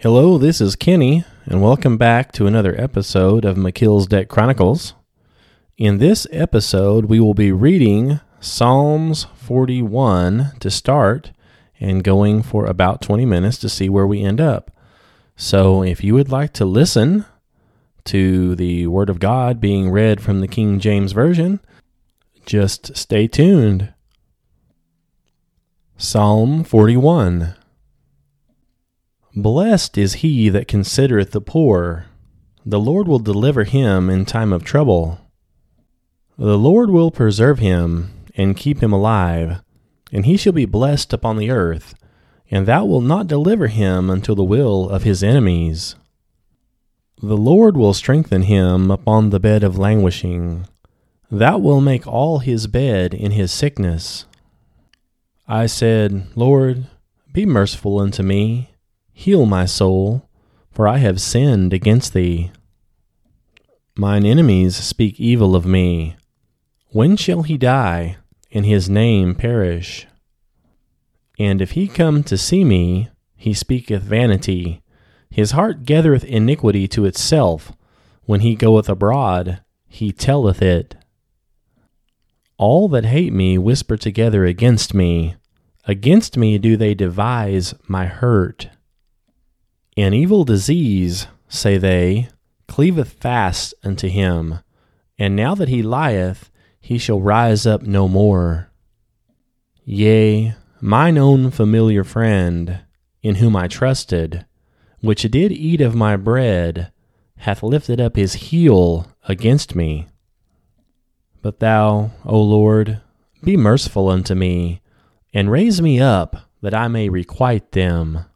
Hello, this is Kenny, and welcome back to another episode of Melchizedek Chronicles. In this episode, we will be reading Psalms 41 to start and going for about 20 minutes to see where we end up. So, if you would like to listen to the Word of God being read from the King James Version, just stay tuned. Psalm 41 Blessed is he that considereth the poor. The Lord will deliver him in time of trouble. The Lord will preserve him and keep him alive, and he shall be blessed upon the earth, and thou wilt not deliver him unto the will of his enemies. The Lord will strengthen him upon the bed of languishing. Thou wilt make all his bed in his sickness. I said, Lord, be merciful unto me Heal my soul, for I have sinned against thee. Mine enemies speak evil of me. When shall he die, and his name perish? And if he come to see me, he speaketh vanity. His heart gathereth iniquity to itself. When he goeth abroad, he telleth it. All that hate me whisper together against me. Against me do they devise my hurt. An evil disease, say they, cleaveth fast unto him, and now that he lieth, he shall rise up no more. Yea, mine own familiar friend, in whom I trusted, which did eat of my bread, hath lifted up his heel against me. But thou, O Lord, be merciful unto me, and raise me up, that I may requite them.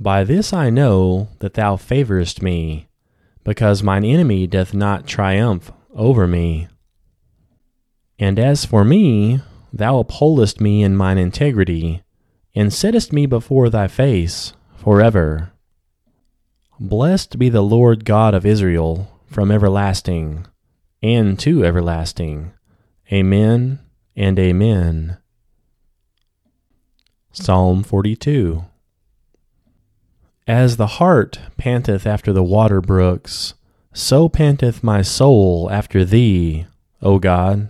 By this I know that thou favorest me, because mine enemy doth not triumph over me. And as for me, thou upholdest me in mine integrity, and settest me before thy face forever. Blessed be the Lord God of Israel from everlasting and to everlasting. Amen and Amen. Psalm 42 as the hart panteth after the water brooks, so panteth my soul after thee, O God.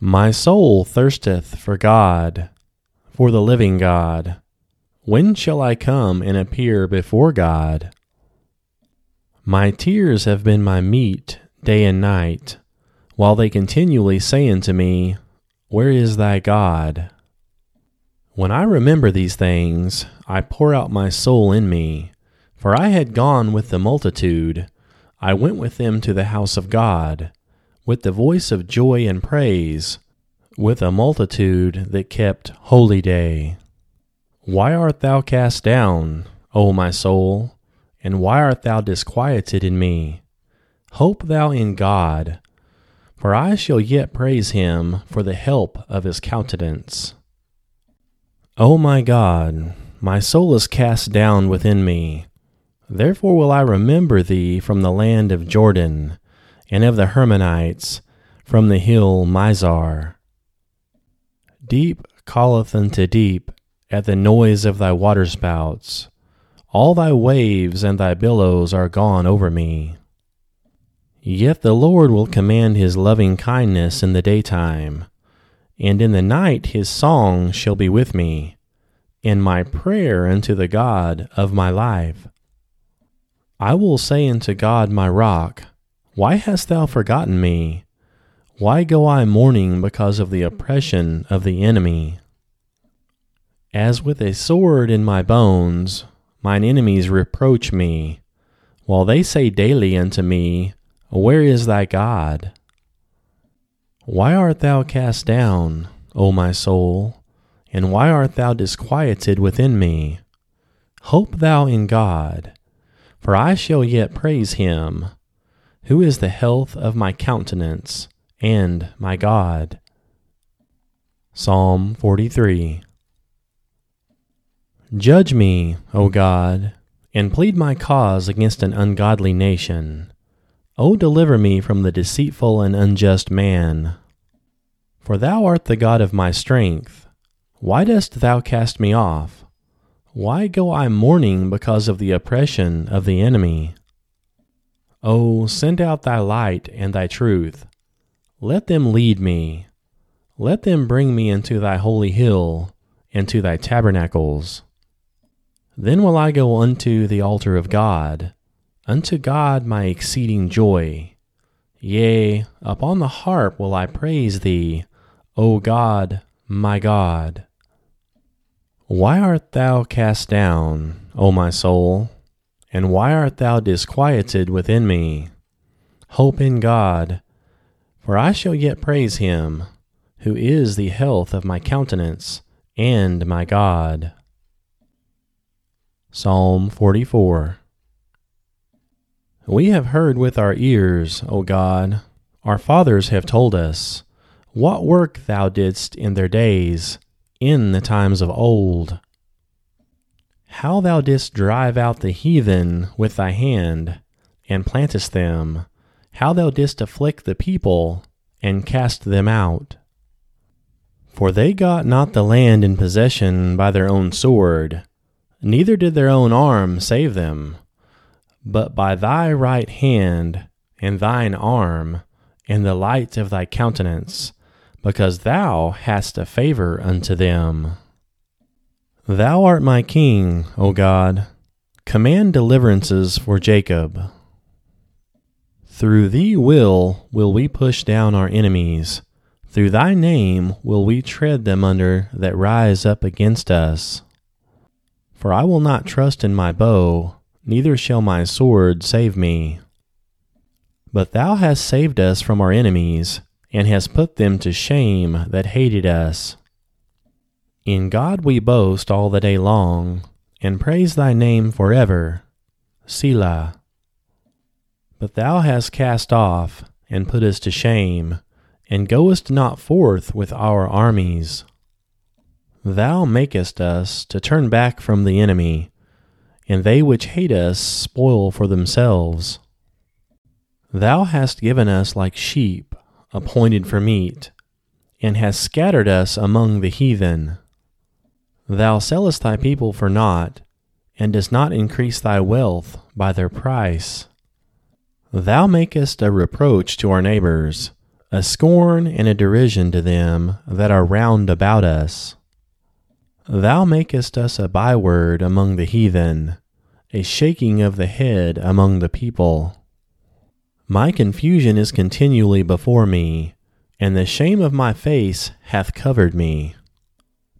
My soul thirsteth for God, for the living God. When shall I come and appear before God? My tears have been my meat day and night, while they continually say unto me, Where is thy God? When I remember these things, I pour out my soul in me. For I had gone with the multitude, I went with them to the house of God, with the voice of joy and praise, with a multitude that kept holy day. Why art thou cast down, O my soul, and why art thou disquieted in me? Hope thou in God, for I shall yet praise him for the help of his countenance. O my God, my soul is cast down within me. Therefore will I remember thee from the land of Jordan, and of the Hermonites, from the hill Mizar. Deep calleth unto deep at the noise of thy waterspouts. All thy waves and thy billows are gone over me. Yet the Lord will command his loving kindness in the daytime and in the night his song shall be with me, and my prayer unto the God of my life. I will say unto God my rock, Why hast thou forgotten me? Why go I mourning because of the oppression of the enemy? As with a sword in my bones, mine enemies reproach me, while they say daily unto me, Where is thy God? Why art thou cast down, O my soul, and why art thou disquieted within me? Hope thou in God, for I shall yet praise him, who is the health of my countenance and my God. Psalm 43 Judge me, O God, and plead my cause against an ungodly nation. O deliver me from the deceitful and unjust man. For thou art the God of my strength. Why dost thou cast me off? Why go I mourning because of the oppression of the enemy? O send out thy light and thy truth. Let them lead me. Let them bring me into thy holy hill, and to thy tabernacles. Then will I go unto the altar of God, unto God my exceeding joy. Yea, upon the harp will I praise thee, O God, my God. Why art thou cast down, O my soul? And why art thou disquieted within me? Hope in God, for I shall yet praise him, who is the health of my countenance and my God. Psalm 44 We have heard with our ears, O God, our fathers have told us, what work thou didst in their days in the times of old. How thou didst drive out the heathen with thy hand, and plantest them, how thou didst afflict the people, and cast them out. For they got not the land in possession by their own sword, neither did their own arm save them, but by thy right hand, and thine arm, and the light of thy countenance, because thou hast a favor unto them. Thou art my king, O God. Command deliverances for Jacob. Through thee will will we push down our enemies. Through thy name will we tread them under that rise up against us. For I will not trust in my bow, neither shall my sword save me. But thou hast saved us from our enemies and hast put them to shame that hated us. In God we boast all the day long, and praise thy name forever. Selah. But thou hast cast off, and put us to shame, and goest not forth with our armies. Thou makest us to turn back from the enemy, and they which hate us spoil for themselves. Thou hast given us like sheep appointed for meat, and hast scattered us among the heathen. Thou sellest thy people for naught, and dost not increase thy wealth by their price. Thou makest a reproach to our neighbors, a scorn and a derision to them that are round about us. Thou makest us a byword among the heathen, a shaking of the head among the people. My confusion is continually before me, and the shame of my face hath covered me.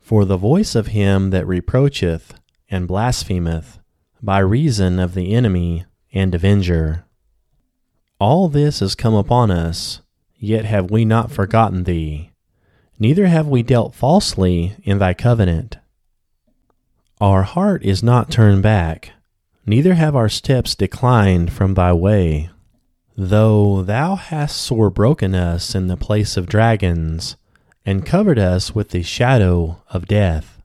For the voice of him that reproacheth and blasphemeth, by reason of the enemy and avenger. All this is come upon us, yet have we not forgotten thee, neither have we dealt falsely in thy covenant. Our heart is not turned back, neither have our steps declined from thy way. Though thou hast sore broken us in the place of dragons, and covered us with the shadow of death.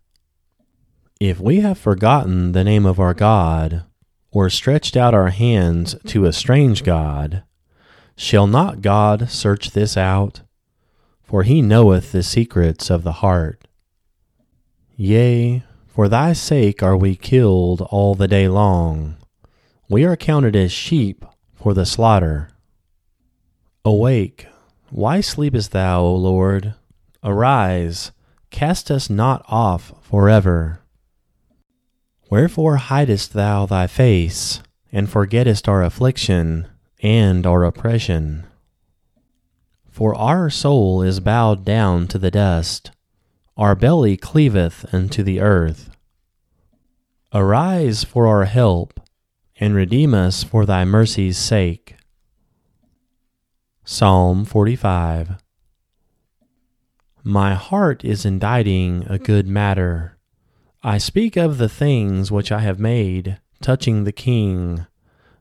If we have forgotten the name of our God, or stretched out our hands to a strange God, shall not God search this out? For he knoweth the secrets of the heart. Yea, for thy sake are we killed all the day long. We are counted as sheep for the slaughter. Awake, why sleepest thou, O Lord? Arise, cast us not off forever. Wherefore hidest thou thy face, and forgettest our affliction and our oppression? For our soul is bowed down to the dust, our belly cleaveth unto the earth. Arise for our help, and redeem us for thy mercy's sake. Psalm 45 My heart is inditing a good matter. I speak of the things which I have made, touching the king.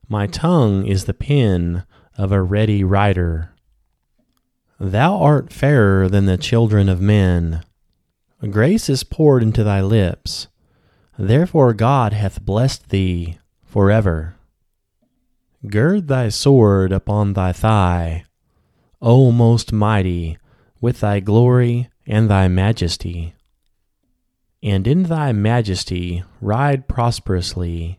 My tongue is the pen of a ready writer. Thou art fairer than the children of men. Grace is poured into thy lips. Therefore God hath blessed thee forever. Gird thy sword upon thy thigh, O most mighty, with thy glory and thy majesty. and in thy majesty ride prosperously,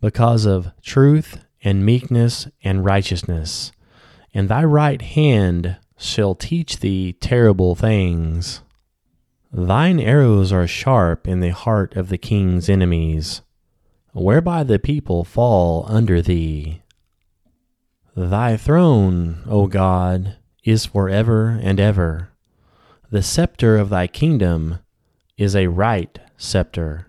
because of truth and meekness and righteousness, and thy right hand shall teach thee terrible things. Thine arrows are sharp in the heart of the king's enemies, whereby the people fall under thee. Thy throne, O God, is for ever and ever. The scepter of thy kingdom is a right scepter.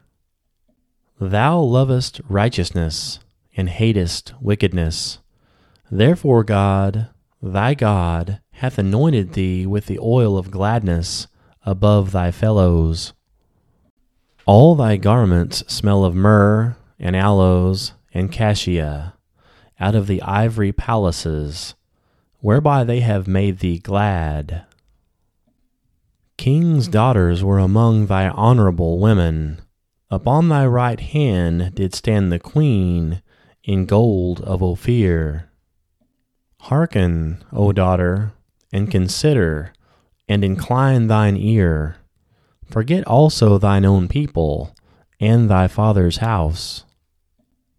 Thou lovest righteousness and hatest wickedness. Therefore, God, thy God, hath anointed thee with the oil of gladness above thy fellows. All thy garments smell of myrrh and aloes and cassia, out of the ivory palaces, whereby they have made thee glad. Kings' daughters were among thy honorable women. Upon thy right hand did stand the queen in gold of Ophir. Hearken, O daughter, and consider, and incline thine ear. Forget also thine own people, and thy father's house.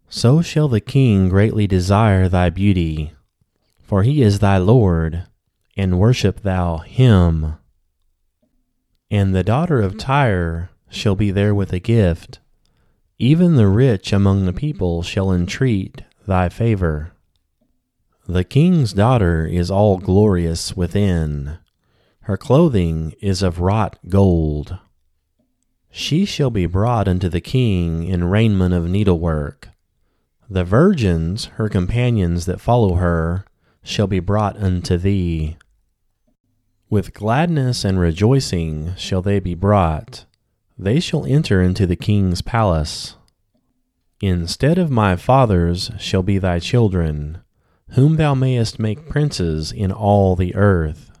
So shall the king greatly desire thy beauty, for he is thy Lord, and worship thou him. And the daughter of Tyre shall be there with a gift. Even the rich among the people shall entreat thy favor. The king's daughter is all glorious within. Her clothing is of wrought gold. She shall be brought unto the king in raiment of needlework. The virgins, her companions that follow her, shall be brought unto thee. With gladness and rejoicing shall they be brought. They shall enter into the king's palace. Instead of my fathers shall be thy children, whom thou mayest make princes in all the earth.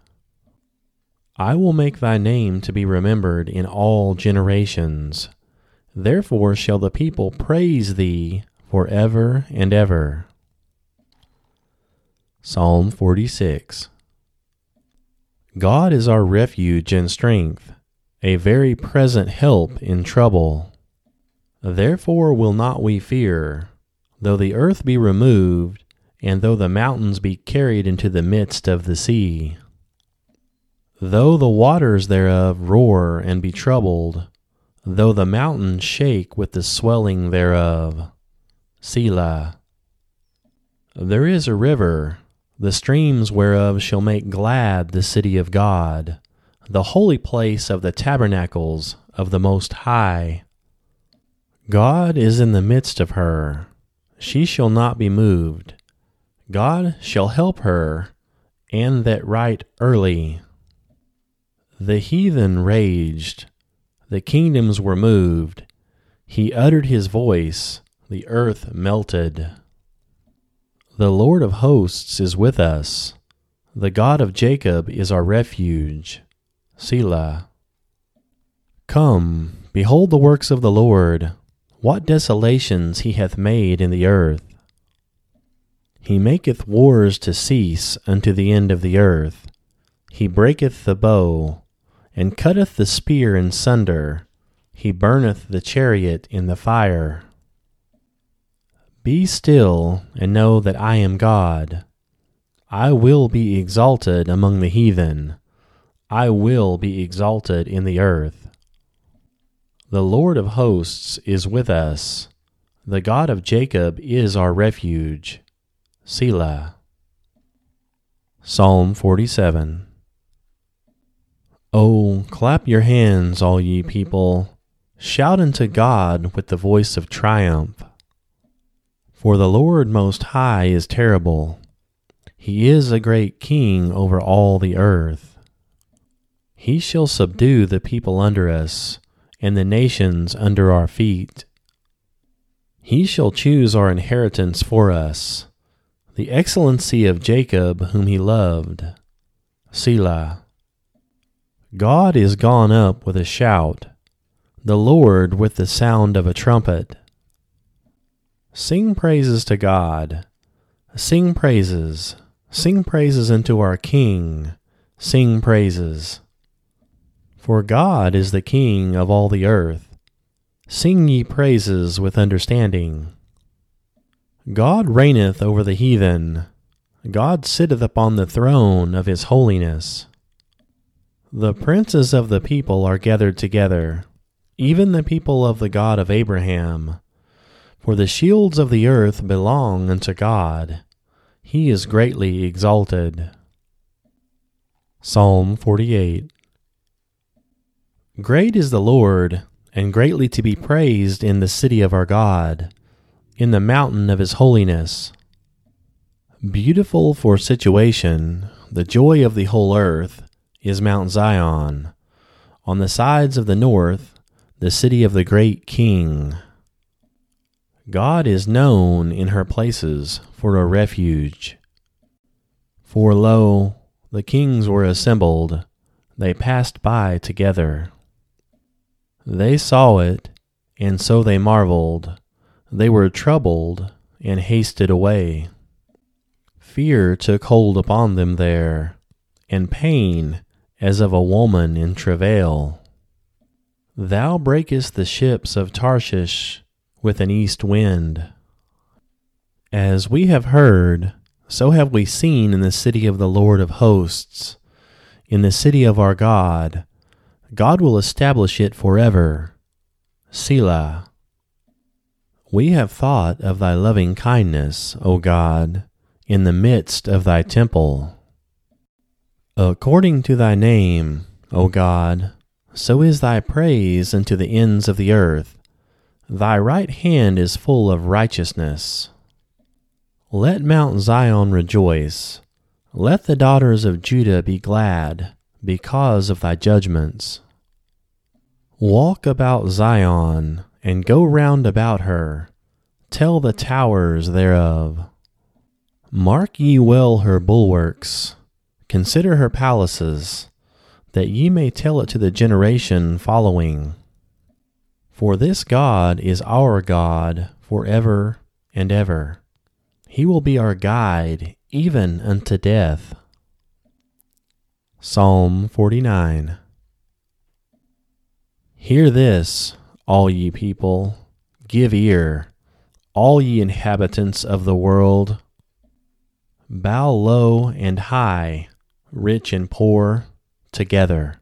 I will make thy name to be remembered in all generations. Therefore shall the people praise thee for ever and ever. Psalm 46 God is our refuge and strength, a very present help in trouble. Therefore will not we fear, though the earth be removed, and though the mountains be carried into the midst of the sea. Though the waters thereof roar and be troubled, though the mountains shake with the swelling thereof. Selah. There is a river the streams whereof shall make glad the city of God, the holy place of the tabernacles of the Most High. God is in the midst of her, she shall not be moved. God shall help her, and that right early. The heathen raged, the kingdoms were moved. He uttered his voice, the earth melted. The Lord of hosts is with us. The God of Jacob is our refuge. Selah. Come, behold the works of the Lord, what desolations he hath made in the earth. He maketh wars to cease unto the end of the earth. He breaketh the bow, and cutteth the spear in sunder. He burneth the chariot in the fire. Be still and know that I am God. I will be exalted among the heathen. I will be exalted in the earth. The Lord of hosts is with us. The God of Jacob is our refuge. Selah. Psalm 47 Oh, clap your hands, all ye people. Shout unto God with the voice of triumph. For the Lord Most High is terrible. He is a great king over all the earth. He shall subdue the people under us, and the nations under our feet. He shall choose our inheritance for us, the excellency of Jacob whom he loved. Selah. God is gone up with a shout, the Lord with the sound of a trumpet. Sing praises to God. Sing praises. Sing praises unto our King. Sing praises. For God is the King of all the earth. Sing ye praises with understanding. God reigneth over the heathen. God sitteth upon the throne of his holiness. The princes of the people are gathered together, even the people of the God of Abraham. For the shields of the earth belong unto God. He is greatly exalted. Psalm 48 Great is the Lord, and greatly to be praised in the city of our God, in the mountain of his holiness. Beautiful for situation, the joy of the whole earth is Mount Zion, on the sides of the north, the city of the great King. God is known in her places for a refuge. For lo, the kings were assembled, they passed by together. They saw it, and so they marveled. They were troubled, and hasted away. Fear took hold upon them there, and pain as of a woman in travail. Thou breakest the ships of Tarshish with an east wind. As we have heard, so have we seen in the city of the Lord of hosts, in the city of our God. God will establish it forever. Selah. We have thought of thy loving kindness, O God, in the midst of thy temple. According to thy name, O God, so is thy praise unto the ends of the earth. Thy right hand is full of righteousness. Let Mount Zion rejoice. Let the daughters of Judah be glad because of thy judgments. Walk about Zion and go round about her. Tell the towers thereof. Mark ye well her bulwarks Consider her palaces, that ye may tell it to the generation following. For this God is our God for ever and ever. He will be our guide even unto death. Psalm 49 Hear this, all ye people, give ear, all ye inhabitants of the world. Bow low and high rich and poor, together.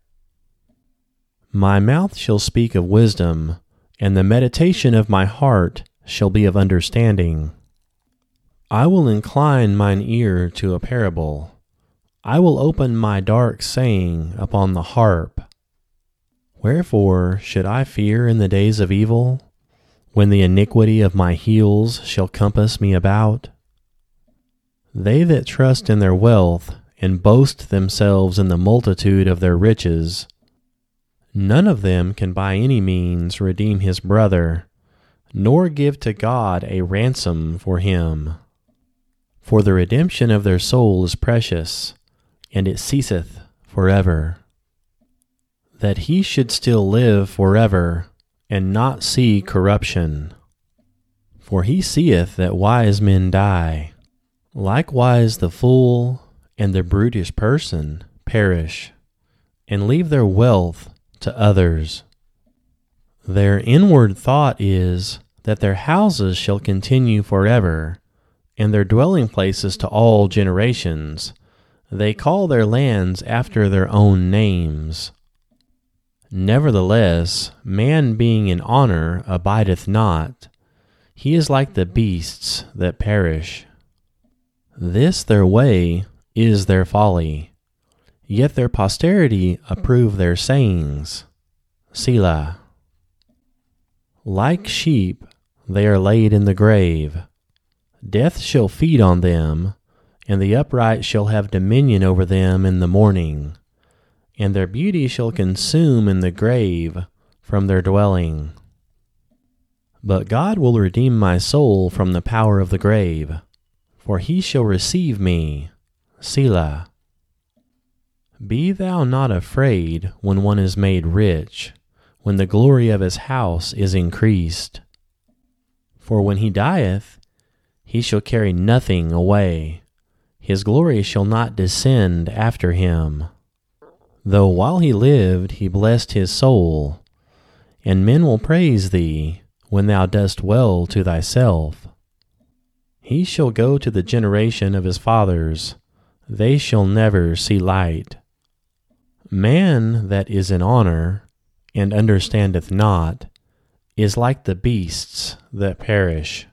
My mouth shall speak of wisdom, and the meditation of my heart shall be of understanding. I will incline mine ear to a parable. I will open my dark saying upon the harp. Wherefore should I fear in the days of evil, when the iniquity of my heels shall compass me about? They that trust in their wealth and boast themselves in the multitude of their riches. None of them can by any means redeem his brother, nor give to God a ransom for him. For the redemption of their soul is precious, and it ceaseth forever. That he should still live forever, and not see corruption. For he seeth that wise men die. Likewise the fool and the brutish person perish and leave their wealth to others. Their inward thought is that their houses shall continue forever, and their dwelling places to all generations. They call their lands after their own names. Nevertheless, man being in honor abideth not. He is like the beasts that perish. This their way is their folly. Yet their posterity approve their sayings. Selah. Like sheep, they are laid in the grave. Death shall feed on them, and the upright shall have dominion over them in the morning, and their beauty shall consume in the grave from their dwelling. But God will redeem my soul from the power of the grave, for he shall receive me Selah. Be thou not afraid when one is made rich, when the glory of his house is increased. For when he dieth, he shall carry nothing away, his glory shall not descend after him. Though while he lived he blessed his soul, and men will praise thee when thou dost well to thyself. He shall go to the generation of his fathers, they shall never see light. Man that is in honor, and understandeth not, is like the beasts that perish.